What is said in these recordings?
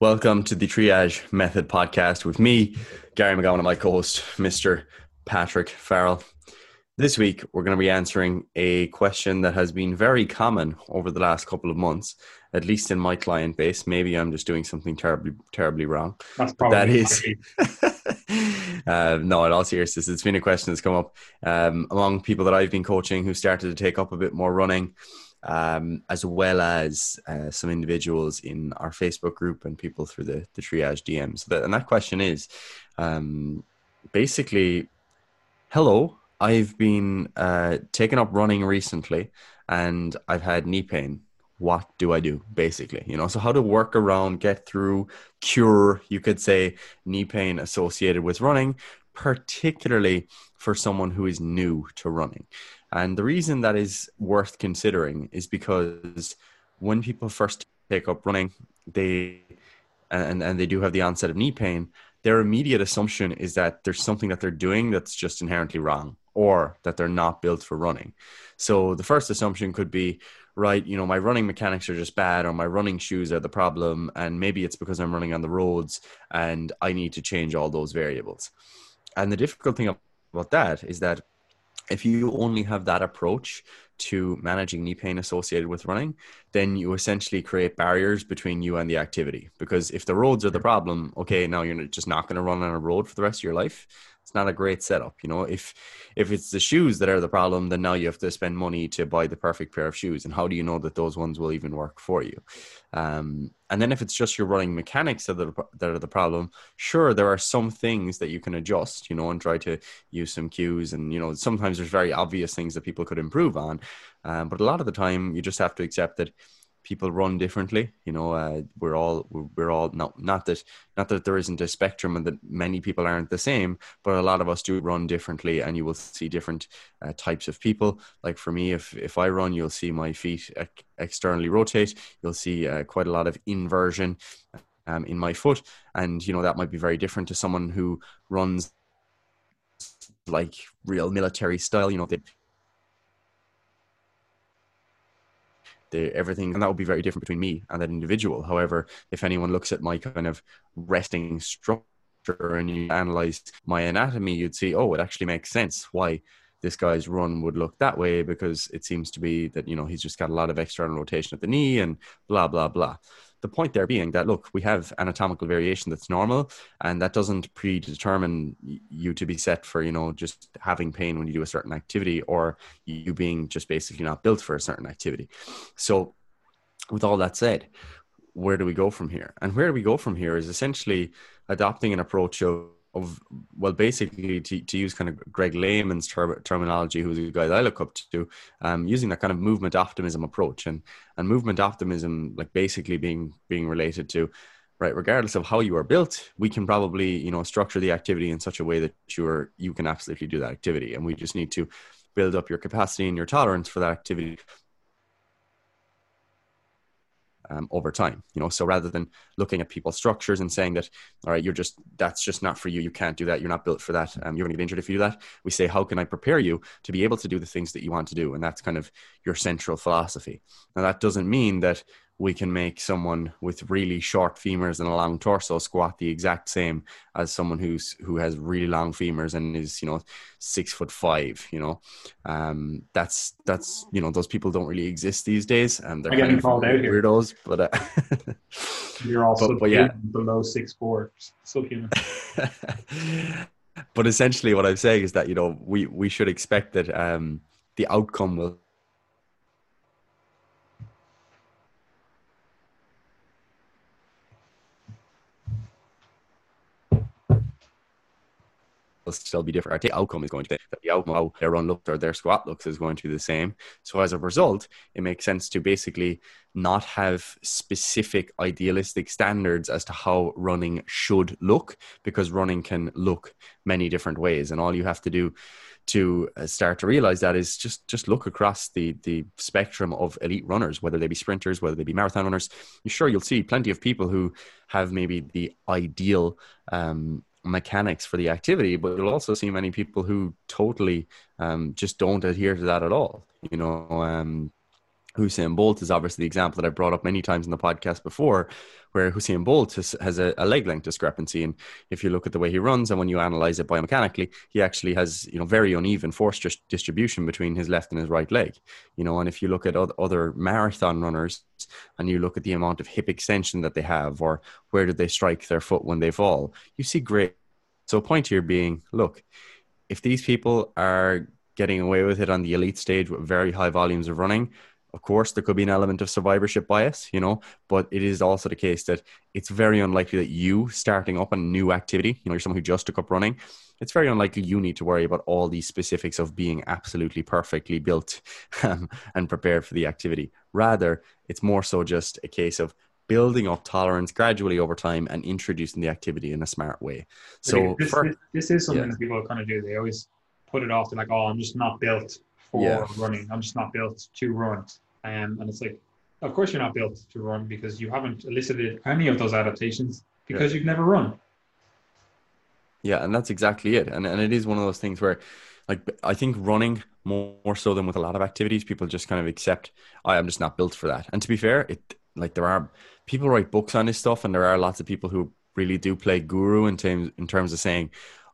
Welcome to the Triage Method podcast with me, Gary McGowan, and my co host, Mr. Patrick Farrell. This week, we're going to be answering a question that has been very common over the last couple of months, at least in my client base. Maybe I'm just doing something terribly, terribly wrong. That's probably that is, uh, no, in all seriousness, it's been a question that's come up um, among people that I've been coaching who started to take up a bit more running um, as well as uh, some individuals in our Facebook group and people through the, the triage DMs. So that, and that question is um, basically, hello, I've been uh, taking up running recently and I've had knee pain. What do I do? Basically, you know, so how to work around, get through, cure, you could say, knee pain associated with running, particularly for someone who is new to running. And the reason that is worth considering is because when people first take up running, they and, and they do have the onset of knee pain, their immediate assumption is that there's something that they're doing that's just inherently wrong or that they're not built for running. So the first assumption could be, right, you know, my running mechanics are just bad or my running shoes are the problem. And maybe it's because I'm running on the roads and I need to change all those variables. And the difficult thing about that is that if you only have that approach to managing knee pain associated with running, then you essentially create barriers between you and the activity. Because if the roads are the problem, okay, now you're just not going to run on a road for the rest of your life. It's not a great setup, you know. If if it's the shoes that are the problem, then now you have to spend money to buy the perfect pair of shoes. And how do you know that those ones will even work for you? Um, and then if it's just your running mechanics that are, that are the problem, sure, there are some things that you can adjust, you know, and try to use some cues. And, you know, sometimes there's very obvious things that people could improve on. Um, but a lot of the time, you just have to accept that people run differently. You know, uh, we're all we're all not not that not that there isn't a spectrum and that many people aren't the same, but a lot of us do run differently, and you will see different uh, types of people. Like for me, if if I run, you'll see my feet ex- externally rotate. You'll see uh, quite a lot of inversion. Um, in my foot, and you know that might be very different to someone who runs like real military style. You know, they everything and that would be very different between me and that individual. However if anyone looks at my kind of resting structure and you analyze my anatomy you'd see oh it actually makes sense why this guy's run would look that way because it seems to be that you know he's just got a lot of external rotation at the knee and blah blah blah the point there being that look we have anatomical variation that's normal and that doesn't predetermine you to be set for you know just having pain when you do a certain activity or you being just basically not built for a certain activity. So with all that said where do we go from here? And where do we go from here is essentially adopting an approach of of well basically to, to use kind of greg lehman's ter- terminology who's a guy that i look up to um, using that kind of movement optimism approach and and movement optimism like basically being being related to right regardless of how you are built we can probably you know structure the activity in such a way that you're you can absolutely do that activity. And we just need to build up your capacity and your tolerance for that activity um, over time you know? So rather than looking at people's structures and saying that all right you're just that's just not for you you can't do that you're not built for that um, you're going to get injured if you do that we say how can i prepare you to be able to do the things that you want to do? And that's kind of your central philosophy. Now that doesn't mean that we can make someone with really short femurs and a long torso squat the exact same as someone who's who has really long femurs and is you know six foot five you know um that's that's you know those people don't really exist these days and they're getting called out here. weirdos but uh, You're all But- but yeah. below six four, subhuman. but essentially what i'm saying is that you know we we should expect that um the outcome will will still be different. The outcome is going to be the outcome how their run looks or their squat looks is going to be the same. So as a result, it makes sense to basically not have specific idealistic standards as to how running should look because running can look many different ways and all you have to do to uh, start to realize that is just just look across the the spectrum of elite runners whether they be sprinters whether they be marathon runners you're sure you'll see plenty of people who have maybe the ideal um, mechanics for the activity, but you'll also see many people who totally um, just don't adhere to that at all. You know, um, Usain Bolt is obviously the example that I brought up many times in the podcast before, where Usain Bolt has, has a, a, leg length discrepancy. And if you look at the way he runs and when you analyze it biomechanically, he actually has, you know, very uneven force distribution between his left and his right leg. You know, and if you look at other marathon runners and you look at the amount of hip extension that they have or where do they strike their foot when they fall, you see great. So point here being, look, if these people are getting away with it on the elite stage with very high volumes of running, of course, there could be an element of survivorship bias, you know, but it is also the case that it's very unlikely that you starting up a new activity, you know, you're someone who just took up running, it's very unlikely you need to worry about all these specifics of being absolutely perfectly built um, and prepared for the activity. Rather, it's more so just a case of building up tolerance gradually over time and introducing the activity in a smart way. So, this, for, this, this is something yeah. that people kind of do. They always put it off. They're like, "Oh, I'm just not built for yeah. running. I'm just not built to run. Um, and it's like, of course you're not built to run because you haven't elicited any of those adaptations because yeah. you've never run. Yeah, and that's exactly it. And and it is one of those things where like I think running more, more so than with a lot of activities, people just kind of accept, I am just not built for that. And to be fair, it like there are people write books on this stuff and there are lots of people who really do play guru in terms in terms of saying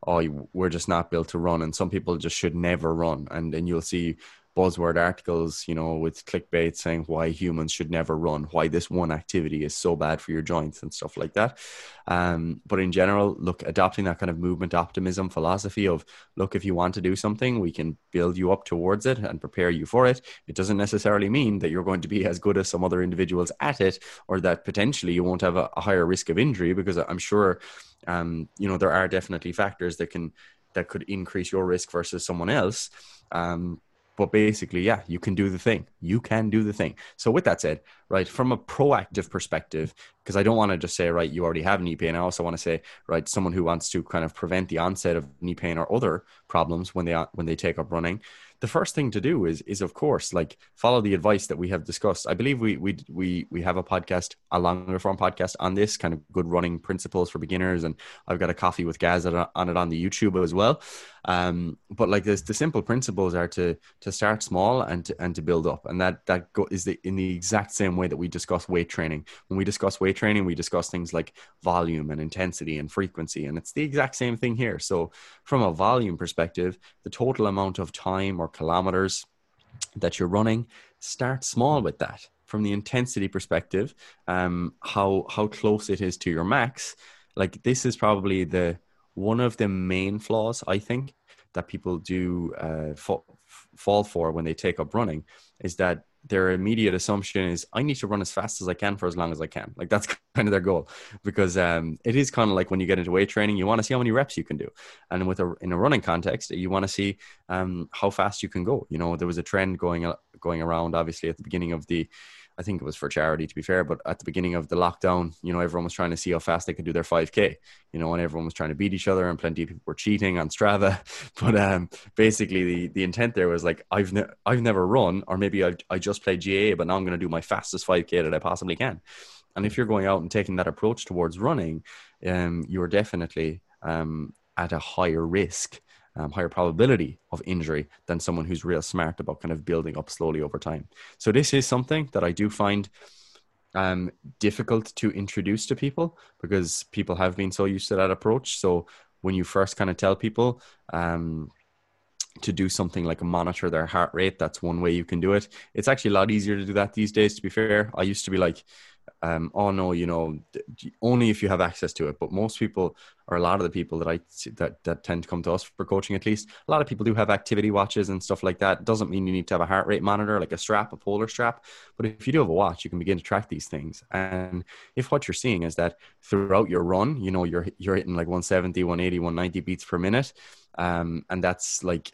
oh, we're just not built to run. And some people just should never run. And then you'll see buzzword articles, you know, with clickbait saying why humans should never run, why this one activity is so bad for your joints and stuff like that. Um, but in general, look, adopting that kind of movement optimism philosophy of, look, if you want to do something, we can build you up towards it and prepare you for it. It doesn't necessarily mean that you're going to be as good as some other individuals at it or that potentially you won't have a, a higher risk of injury because I'm sure, um, you know, there are definitely factors that can that could increase your risk versus someone else. Um, but basically, yeah, you can do the thing. You can do the thing. So, with that said, right, from a proactive perspective, because I don't want to just say, right, you already have knee pain. I also want to say, right, someone who wants to kind of prevent the onset of knee pain or other problems when they when they take up running, the first thing to do is is of course like follow the advice that we have discussed. I believe we we we we have a podcast, a longer form podcast on this kind of good running principles for beginners, and I've got a coffee with Gaz on it on the YouTube as well. Um, but like this, the simple principles are to to start small and to and to build up, and that that go, is the in the exact same way that we discuss weight training. When we discuss weight training, we discuss things like volume and intensity and frequency, and it's the exact same thing here. So from a volume perspective, the total amount of time or kilometers that you're running, start small with that. From the intensity perspective, um, how how close it is to your max, like this is probably the one of the main flaws I think that people do uh, fall, for when they take up running is that their immediate assumption is I need to run as fast as I can for as long as I can. Like that's kind of their goal because um, it is kind of like when you get into weight training, you want to see how many reps you can do, and with a in a running context, you want to see um, how fast you can go. You know, there was a trend going going around obviously at the beginning of the I think it was for charity to be fair, but at the beginning of the lockdown, you know, everyone was trying to see how fast they could do their 5K, you know, and everyone was trying to beat each other and plenty of people were cheating on Strava. But um, basically the, the intent there was like, I've, ne- I've never run, or maybe I, I just played GAA, but now I'm going to do my fastest 5K that I possibly can. And if you're going out and taking that approach towards running, um, you're definitely um, at a higher risk um, higher probability of injury than someone who's real smart about kind of building up slowly over time. So this is something that I do find um, difficult to introduce to people because people have been so used to that approach. So when you first kind of tell people um, to do something like monitor their heart rate, that's one way you can do it. It's actually a lot easier to do that these days. To be fair, I used to be like, um, oh no, you know, only if you have access to it. But most people, or a lot of the people that I that that tend to come to us for coaching, at least, a lot of people do have activity watches and stuff like that. Doesn't mean you need to have a heart rate monitor, like a strap, a polar strap. But if you do have a watch, you can begin to track these things. And if what you're seeing is that throughout your run, you know, you're you're hitting like 170, 180, 190 beats per minute, um, and that's like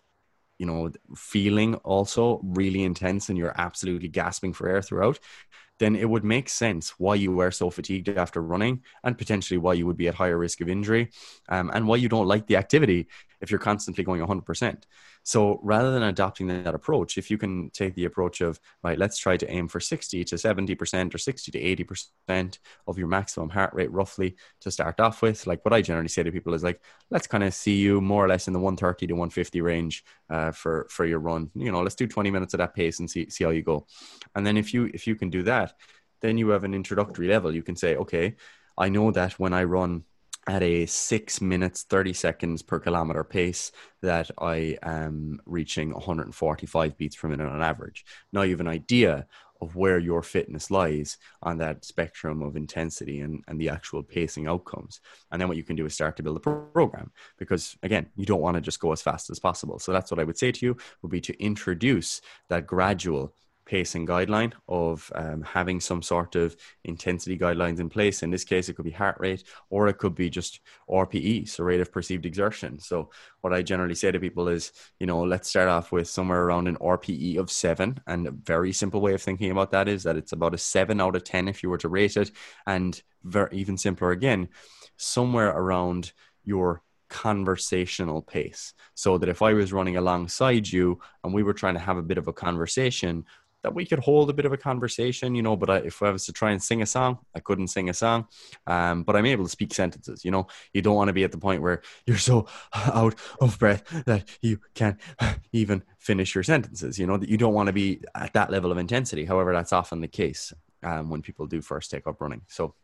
you know feeling also really intense and you're absolutely gasping for air throughout then it would make sense why you were so fatigued after running and potentially why you would be at higher risk of injury um, and why you don't like the activity. If you're constantly going 100%. So rather than adopting that approach, if you can take the approach of, right, let's try to aim for 60 to 70% or 60 to 80% of your maximum heart rate roughly to start off with, like what I generally say to people is like, let's kind of see you more or less in the 130 to 150 range uh, for, for your run. You know, let's do 20 minutes at that pace and see, see how you go. And then if you, if you can do that, then you have an introductory level. You can say, okay, I know that when I run at a six minutes, 30 seconds per kilometer pace that I am reaching 145 beats per minute on average. Now you have an idea of where your fitness lies on that spectrum of intensity and, and the actual pacing outcomes. And then what you can do is start to build a program because again, you don't want to just go as fast as possible. So that's what I would say to you would be to introduce that gradual pacing guideline of um, having some sort of intensity guidelines in place. In this case, it could be heart rate or it could be just RPE, so rate of perceived exertion. So, what I generally say to people is, you know, let's start off with somewhere around an RPE of seven. And a very simple way of thinking about that is that it's about a seven out of 10 if you were to rate it. And very, even simpler again, somewhere around your conversational pace. So that if I was running alongside you and we were trying to have a bit of a conversation, that we could hold a bit of a conversation, you know. But I, if I was to try and sing a song, I couldn't sing a song. Um, but I'm able to speak sentences, you know. You don't want to be at the point where you're so out of breath that you can't even finish your sentences, you know, that you don't want to be at that level of intensity. However, that's often the case um, when people do first take up running. So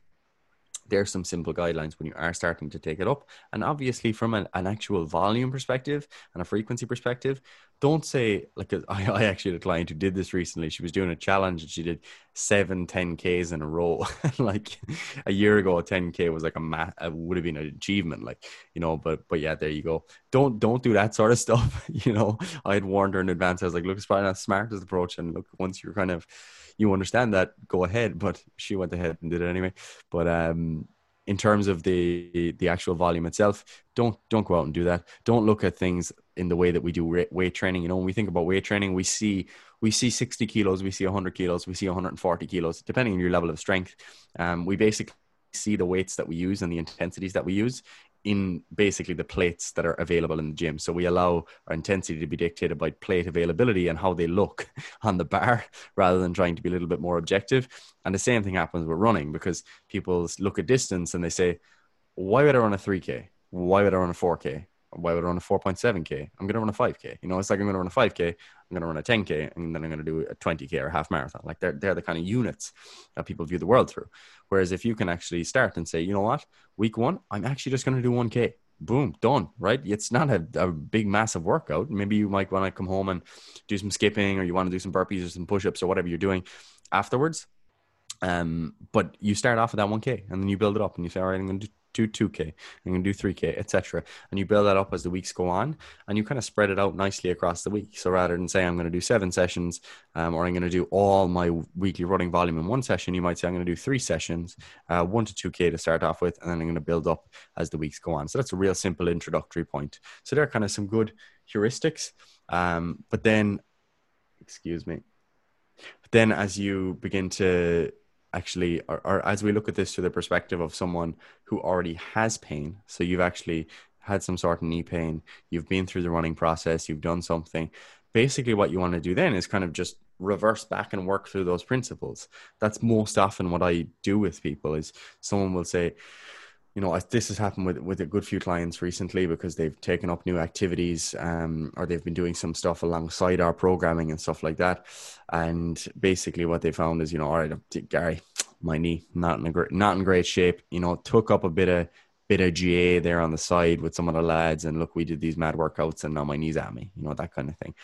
there's some simple guidelines when you are starting to take it up. And obviously, from an, an actual volume perspective and a frequency perspective, don't say, like, I, I actually had a client who did this recently. She was doing a challenge and she did seven 10Ks in a row. like a year ago, a 10K was like a it would have been an achievement, like, you know, but, but yeah, there you go. Don't, don't do that sort of stuff. you know, I had warned her in advance. I was like, look, it's probably not smart as approach. And look, once you're kind of, you understand that, go ahead. But she went ahead and did it anyway. But um, in terms of the the actual volume itself, don't don't go out and do that. Don't look at things in the way that we do weight training. You know, when we think about weight training, we see we see 60 kilos, we see 100 kilos, we see 140 kilos, depending on your level of strength. Um, we basically see the weights that we use and the intensities that we use in basically the plates that are available in the gym. So we allow our intensity to be dictated by plate availability and how they look on the bar rather than trying to be a little bit more objective. And the same thing happens with running because people look at distance and they say, why would I run a 3K? Why would I run a 4K? Why would I run a 4.7K? I'm going to run a 5K. You know, it's like I'm going to run a 5K, I'm going to run a 10K, and then I'm going to do a 20K or a half marathon. Like they're, they're the kind of units that people view the world through. Whereas if you can actually start and say, you know what, week one, I'm actually just going to do 1K. Boom, done, right? It's not a, a big, massive workout. Maybe you might want to come home and do some skipping or you want to do some burpees or some push ups or whatever you're doing afterwards. Um, but you start off with that 1K and then you build it up and you say, all right, I'm going to do do 2K, I'm going to do 3K, etc. And you build that up as the weeks go on and you kind of spread it out nicely across the week. So rather than say I'm going to do seven sessions um, or I'm going to do all my weekly running volume in one session, you might say I'm going to do three sessions, uh, one to 2K to start off with, and then I'm going to build up as the weeks go on. So that's a real simple introductory point. So there are kind of some good heuristics. Um, but then, excuse me, but then as you begin to actually or, or as we look at this through the perspective of someone who already has pain so you've actually had some sort of knee pain you've been through the running process you've done something basically what you want to do then is kind of just reverse back and work through those principles. That's most often what i do with people is someone will say you know, this has happened with with a good few clients recently because they've taken up new activities, um, or they've been doing some stuff alongside our programming and stuff like that. And basically, what they found is, you know, all right, Gary, my knee not in a great, not in great shape. You know, took up a bit of bit of GAA there on the side with some of the lads, and look, we did these mad workouts, and now my knee's at me. You know, that kind of thing.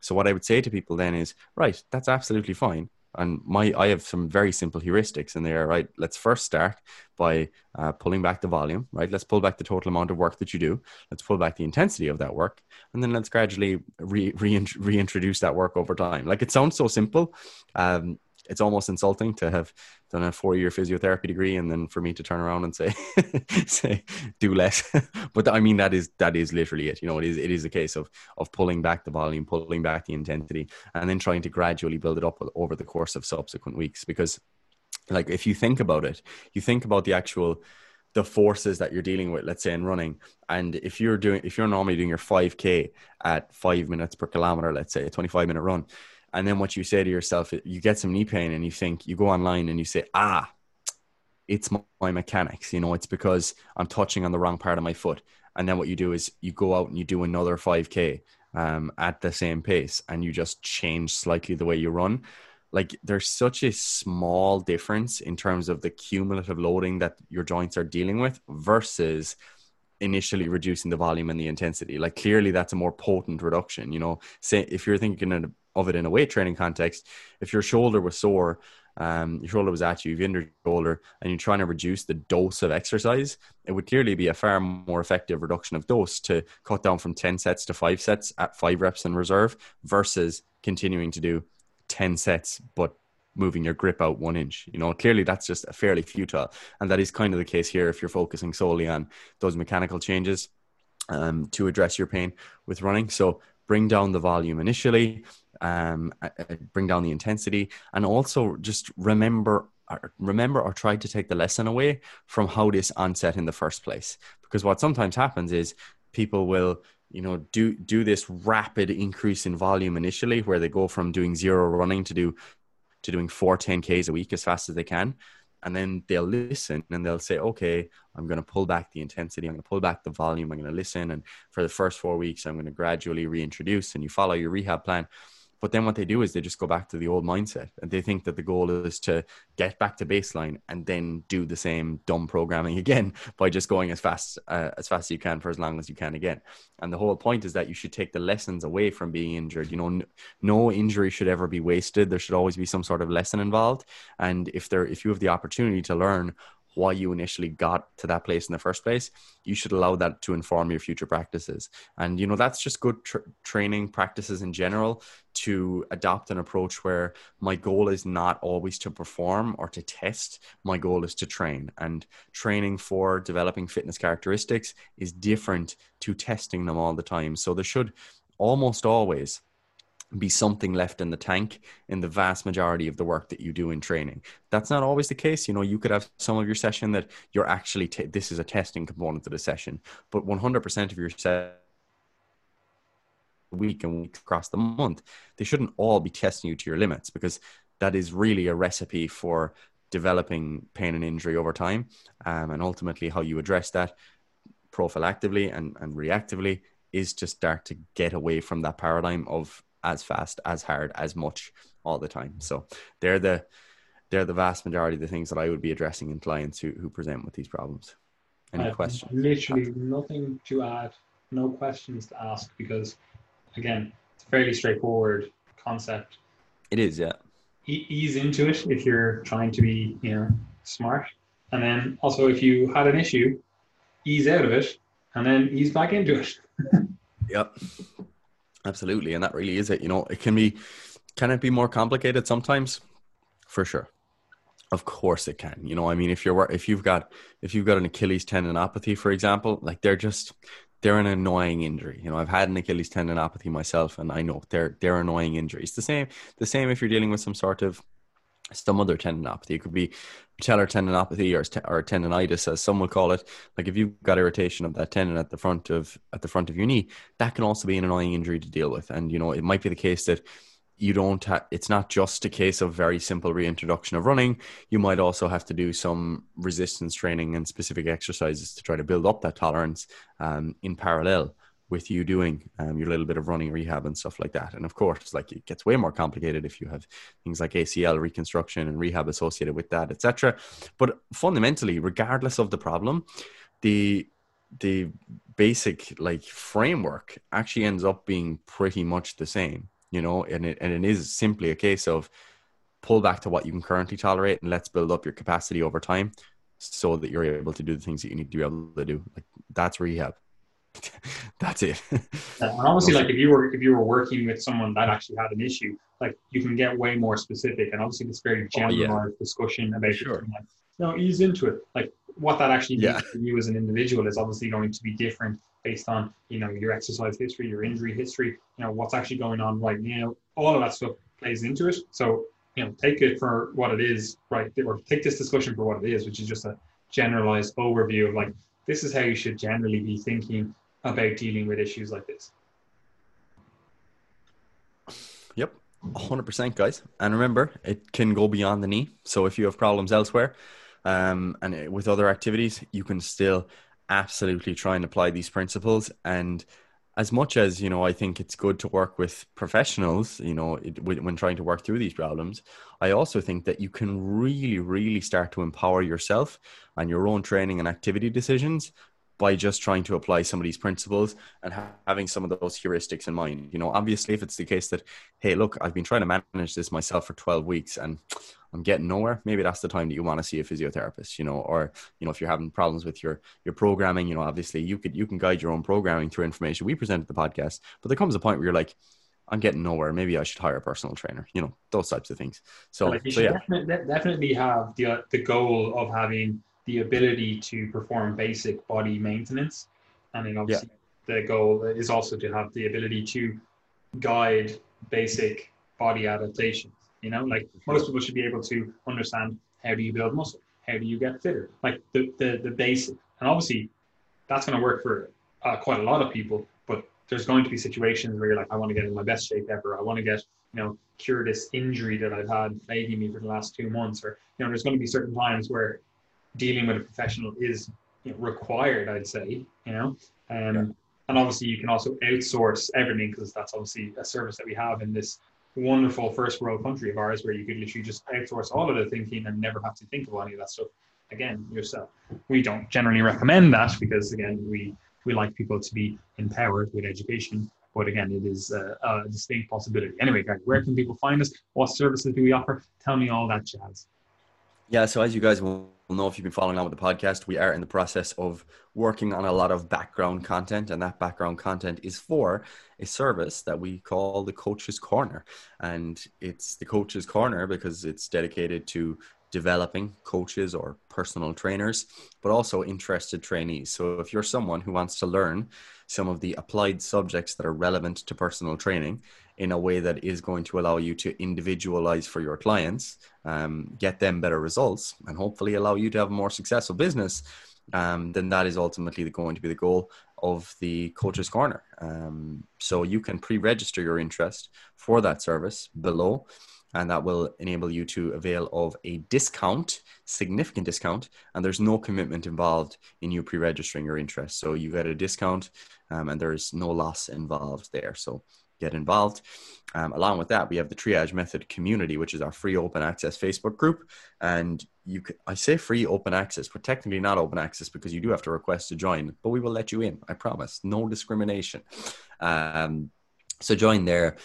So what I would say to people then is, right, that's absolutely fine and my I have some very simple heuristics in there. Right, let's first start by uh, pulling back the volume. Right, let's pull back the total amount of work that you do. Let's pull back the intensity of that work, and then let's gradually re- re- reintroduce that work over time. Like it sounds so simple, um, it's almost insulting to have done a four year physiotherapy degree and then for me to turn around and say say do less. But i mean that is that is literally it. You know it is it is a case of of pulling back the volume pulling back the intensity and then trying to gradually build it up over the course of subsequent weeks. Because like if you think about it you think about the actual the forces that you're dealing with let's say in running. And if you're doing if you're normally doing your 5k at 5 minutes per kilometer let's say a 25 minute run and then what you say to yourself you get some knee pain and you think you go online and you say ah it's my mechanics you know it's because i'm touching on the wrong part of my foot. And then what you do is you go out and you do another 5k um, at the same pace and you just change slightly the way you run. Like there's such a small difference in terms of the cumulative loading that your joints are dealing with versus initially reducing the volume and the intensity. Like clearly that's a more potent reduction you know. Say if you're thinking of it in a weight training context if your shoulder was sore um, your shoulder was at you, you've injured your shoulder, and you're trying to reduce the dose of exercise, it would clearly be a far more effective reduction of dose to cut down from 10 sets to five sets at five reps in reserve versus continuing to do 10 sets, but moving your grip out one inch. You know, clearly that's just fairly futile. And that is kind of the case here if you're focusing solely on those mechanical changes um, to address your pain with running. So bring down the volume initially, um, bring down the intensity, and also just remember remember or try to take the lesson away from how this onset in the first place. Because what sometimes happens is people will you know do do this rapid increase in volume initially where they go from doing zero running to do to doing four 10ks a week as fast as they can. And then they'll listen and they'll say okay i'm going to pull back the intensity. I'm going to pull back the volume. I'm going to listen. And for the first four weeks i'm going to gradually reintroduce and you follow your rehab plan but then what they do is they just go back to the old mindset and they think that the goal is to get back to baseline and then do the same dumb programming again by just going as fast uh, as fast as you can for as long as you can again. And the whole point is that you should take the lessons away from being injured. You know, n- no injury should ever be wasted. There should always be some sort of lesson involved. And if there, if you have the opportunity to learn why you initially got to that place in the first place, you should allow that to inform your future practices. And, you know, that's just good training practices in general to adopt an approach where my goal is not always to perform or to test. My goal is to train. And training for developing fitness characteristics is different to testing them all the time. So there should almost always be something left in the tank in the vast majority of the work that you do in training. That's not always the case. You know, you could have some of your session that you're actually, t- this is a testing component to the session, but 100% of your set week and week across the month, they shouldn't all be testing you to your limits because that is really a recipe for developing pain and injury over time. Um, and ultimately, how you address that prophylactically and, and reactively is to start to get away from that paradigm of as fast, as hard, as much all the time. So they're the they're the vast majority of the things that I would be addressing in clients who, who present with these problems. Any questions? Literally nothing to add, no questions to ask because again, it's a fairly straightforward concept. It is, yeah. E- ease into it if you're trying to be, you know, smart. And then also if you had an issue, ease out of it and then ease back into it. yep. Absolutely, and that really is it. You know, it can be can it be more complicated sometimes? For sure. Of course it can. You know, I mean if you're if you've got if you've got an Achilles tendinopathy, for example, like they're just they're an annoying injury. You know, I've had an Achilles tendinopathy myself, and I know they're they're annoying injuries. The same the same if you're dealing with some sort of some other tendinopathy. It could be patellar tendinopathy or, or tendonitis, as some would call it. Like if you've got irritation of that tendon at the front of at the front of your knee, that can also be an annoying injury to deal with. And you know, it might be the case that you don't have. It's not just a case of very simple reintroduction of running. You might also have to do some resistance training and specific exercises to try to build up that tolerance um, in parallel with you doing um, your little bit of running rehab and stuff like that. And of course, like it gets way more complicated if you have things like ACL reconstruction and rehab associated with that, etc. But fundamentally, regardless of the problem, the the basic like framework actually ends up being pretty much the same, you know, and it and it is simply a case of pull back to what you can currently tolerate and let's build up your capacity over time so that you're able to do the things that you need to be able to do. Like that's rehab. that's it. and obviously, like if you were if you were working with someone that actually had an issue, like you can get way more specific. And obviously, this very general oh, yeah. discussion about sure. it. no, ease into it. Like what that actually means yeah. for you as an individual is obviously going to be different based on you know your exercise history, your injury history, you know what's actually going on right now. All of that stuff plays into it. So you know, take it for what it is, right? Or take this discussion for what it is, which is just a generalized overview of like this is how you should generally be thinking about dealing with issues like this. Yep, 100%, guys. And remember, it can go beyond the knee. So if you have problems elsewhere um, and with other activities, you can still absolutely try and apply these principles and as much as you know i think it's good to work with professionals you know it, when trying to work through these problems i also think that you can really really start to empower yourself and your own training and activity decisions by just trying to apply some of these principles and ha- having some of those heuristics in mind. You know, obviously, if it's the case that, hey, look, I've been trying to manage this myself for 12 weeks and I'm getting nowhere, maybe that's the time that you want to see a physiotherapist, you know, or, you know, if you're having problems with your, your programming, you know, obviously you could, you can guide your own programming through information we presented the podcast, but there comes a point where you're like, I'm getting nowhere. Maybe I should hire a personal trainer. You know those types of things. So, so yeah. definitely, definitely have the uh, the goal of having the ability to perform basic body maintenance and then obviously yeah. the goal is also to have the ability to guide basic body adaptations. You know, like most people should be able to understand how do you build muscle, how do you get fitter, like the the, the basic. And obviously, that's going to work for uh, quite a lot of people. But there's going to be situations where you're like, I want to get in my best shape ever. I want to get you know cure this injury that I've had plaguing me for the last two months. Or you know, there's going to be certain times where dealing with a professional is required, I'd say, you know. Um, yeah. And obviously, you can also outsource everything because that's obviously a service that we have in this wonderful first world country of ours where you could literally just outsource all of the thinking and never have to think of any of that stuff again yourself. We don't generally recommend that because, again, we, we like people to be empowered with education. But again, it is a, a distinct possibility. Anyway, guys, where can people find us? What services do we offer? Tell me all that jazz. Yeah, so as you guys will know if you've been following on with the podcast, we are in the process of working on a lot of background content, and that background content is for a service that we call the Coach's Corner. And it's the Coach's Corner because it's dedicated to developing coaches or personal trainers, but also interested trainees. So if you're someone who wants to learn some of the applied subjects that are relevant to personal training in a way that is going to allow you to individualize for your clients, um, get them better results, and hopefully allow you to have a more successful business, um, then that is ultimately going to be the goal of the Coach's Corner. Um, so you can pre register your interest for that service below and that will enable you to avail of a discount, significant discount, and there's no commitment involved in you pre-registering your interest. So you get a discount, um, and there's no loss involved there. So get involved. Um, along with that, we have the Triage Method community, which is our free open access Facebook group. And you, can, I say free open access, but technically not open access because you do have to request to join. But we will let you in. I promise. No discrimination. Um, so join there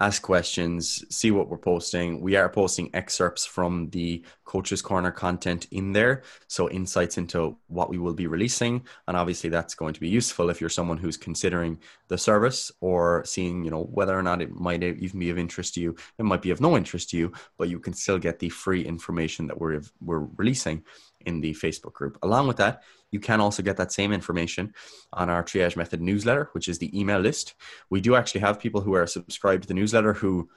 ask questions, see what we're posting. We are posting excerpts from the Coaches Corner content in there. So, insights into what we will be releasing. And obviously, that's going to be useful if you're someone who's considering the service or seeing, you know, whether or not it might even be of interest to you. It might be of no interest to you, but you can still get the free information that we're, we're releasing in the Facebook group. Along with that, you can also get that same information on our Triage Method newsletter, which is the email list. We do actually have people who are subscribed to the newsletter who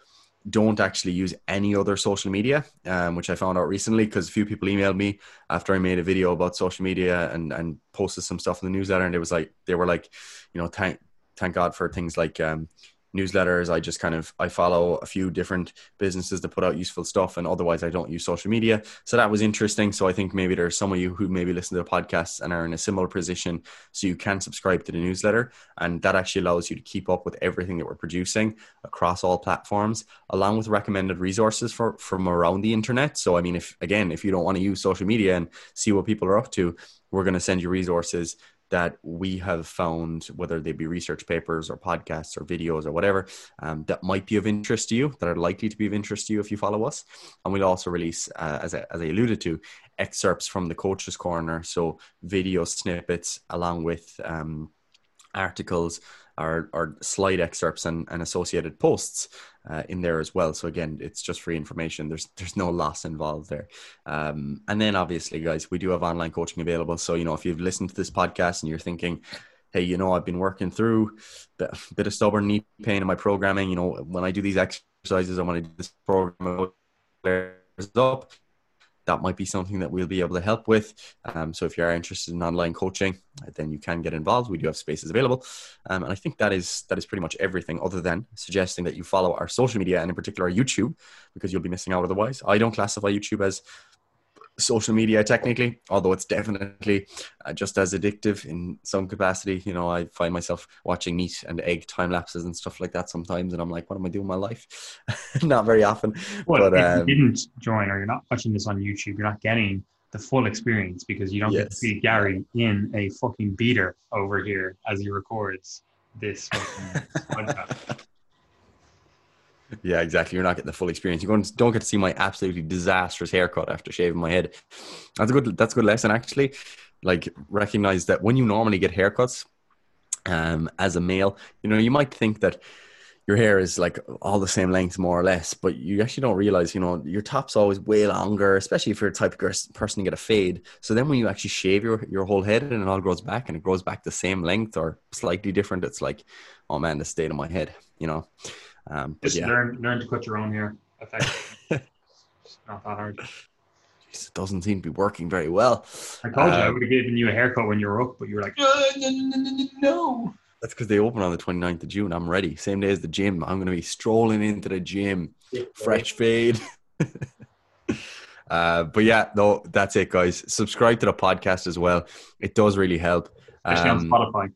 don't actually use any other social media, um, which I found out recently because a few people emailed me after I made a video about social media and, and posted some stuff in the newsletter. And it was like, they were like, you know, thank, thank God for things like, um, newsletters. I just kind of I follow a few different businesses that put out useful stuff, and otherwise I don't use social media. So that was interesting. So I think maybe there's some of you who maybe listen to the podcast and are in a similar position, so you can subscribe to the newsletter, and that actually allows you to keep up with everything that we're producing across all platforms, along with recommended resources for from around the internet. So I mean, if again, if you don't want to use social media and see what people are up to, we're going to send you resources that we have found, whether they be research papers or podcasts or videos or whatever, um, that might be of interest to you, that are likely to be of interest to you if you follow us. And we'll also release, uh, as, I, as I alluded to, excerpts from the Coach's Corner. So video snippets along with um, articles or, or slide excerpts and, and associated posts uh, in there as well. So again, it's just free information. There's there's no loss involved there. Um, and then obviously, guys, we do have online coaching available. So you know, if you've listened to this podcast and you're thinking, hey, you know, I've been working through a bit of stubborn knee pain in my programming. You know, when I do these exercises, I want to do this program up that might be something that we'll be able to help with. Um, so if you are interested in online coaching, then you can get involved. We do have spaces available, um, and I think that is that is pretty much everything. Other than suggesting that you follow our social media and in particular our YouTube, because you'll be missing out otherwise. I don't classify YouTube as social media technically although it's definitely uh, just as addictive in some capacity. You know i find myself watching meat and egg time lapses and stuff like that sometimes and i'm like what am i doing my life? Not very often well, but if um, you didn't join or you're not watching this on youtube you're not getting the full experience because you don't yes. get to see gary in a fucking beater over here as he records this podcast yeah, exactly. You're not getting the full experience. You don't get to see my absolutely disastrous haircut after shaving my head. That's a good. That's a good lesson, actually. Like recognize that when you normally get haircuts, um, as a male, you know, you might think that your hair is like all the same length more or less, but you actually don't realize, you know, your top's always way longer, especially if you're the type of person to get a fade. So then when you actually shave your, your whole head and it all grows back and it grows back the same length or slightly different, it's like, oh man, the state of my head, you know. Um, Just yeah. learn learn to cut your own hair. it's not that hard. It doesn't seem to be working very well. I told um, you I um, would have given you a haircut when you were up, but you were like, uh, no, no, no, no. That's because they open on the 29th of June. I'm ready. Same day as the gym. I'm going to be strolling into the gym, fresh fade. uh, but yeah, no, that's it, guys. Subscribe to the podcast as well. It does really help. Especially um, on Spotify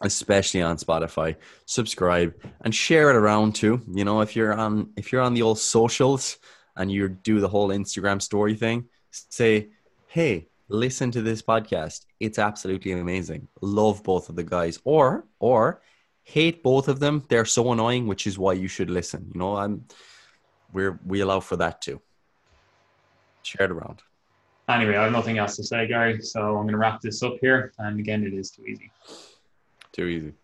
especially on Spotify. Subscribe and share it around too. You know, if you're on if you're on the old socials and you do the whole Instagram story thing, say, "Hey, listen to this podcast. It's absolutely amazing. Love both of the guys." Or or hate both of them. They're so annoying, which is why you should listen. You know, I'm we're we allow for that too. Share it around. Anyway, I have nothing else to say, Gary. So I'm going to wrap this up here. And again, it is too easy. Too easy.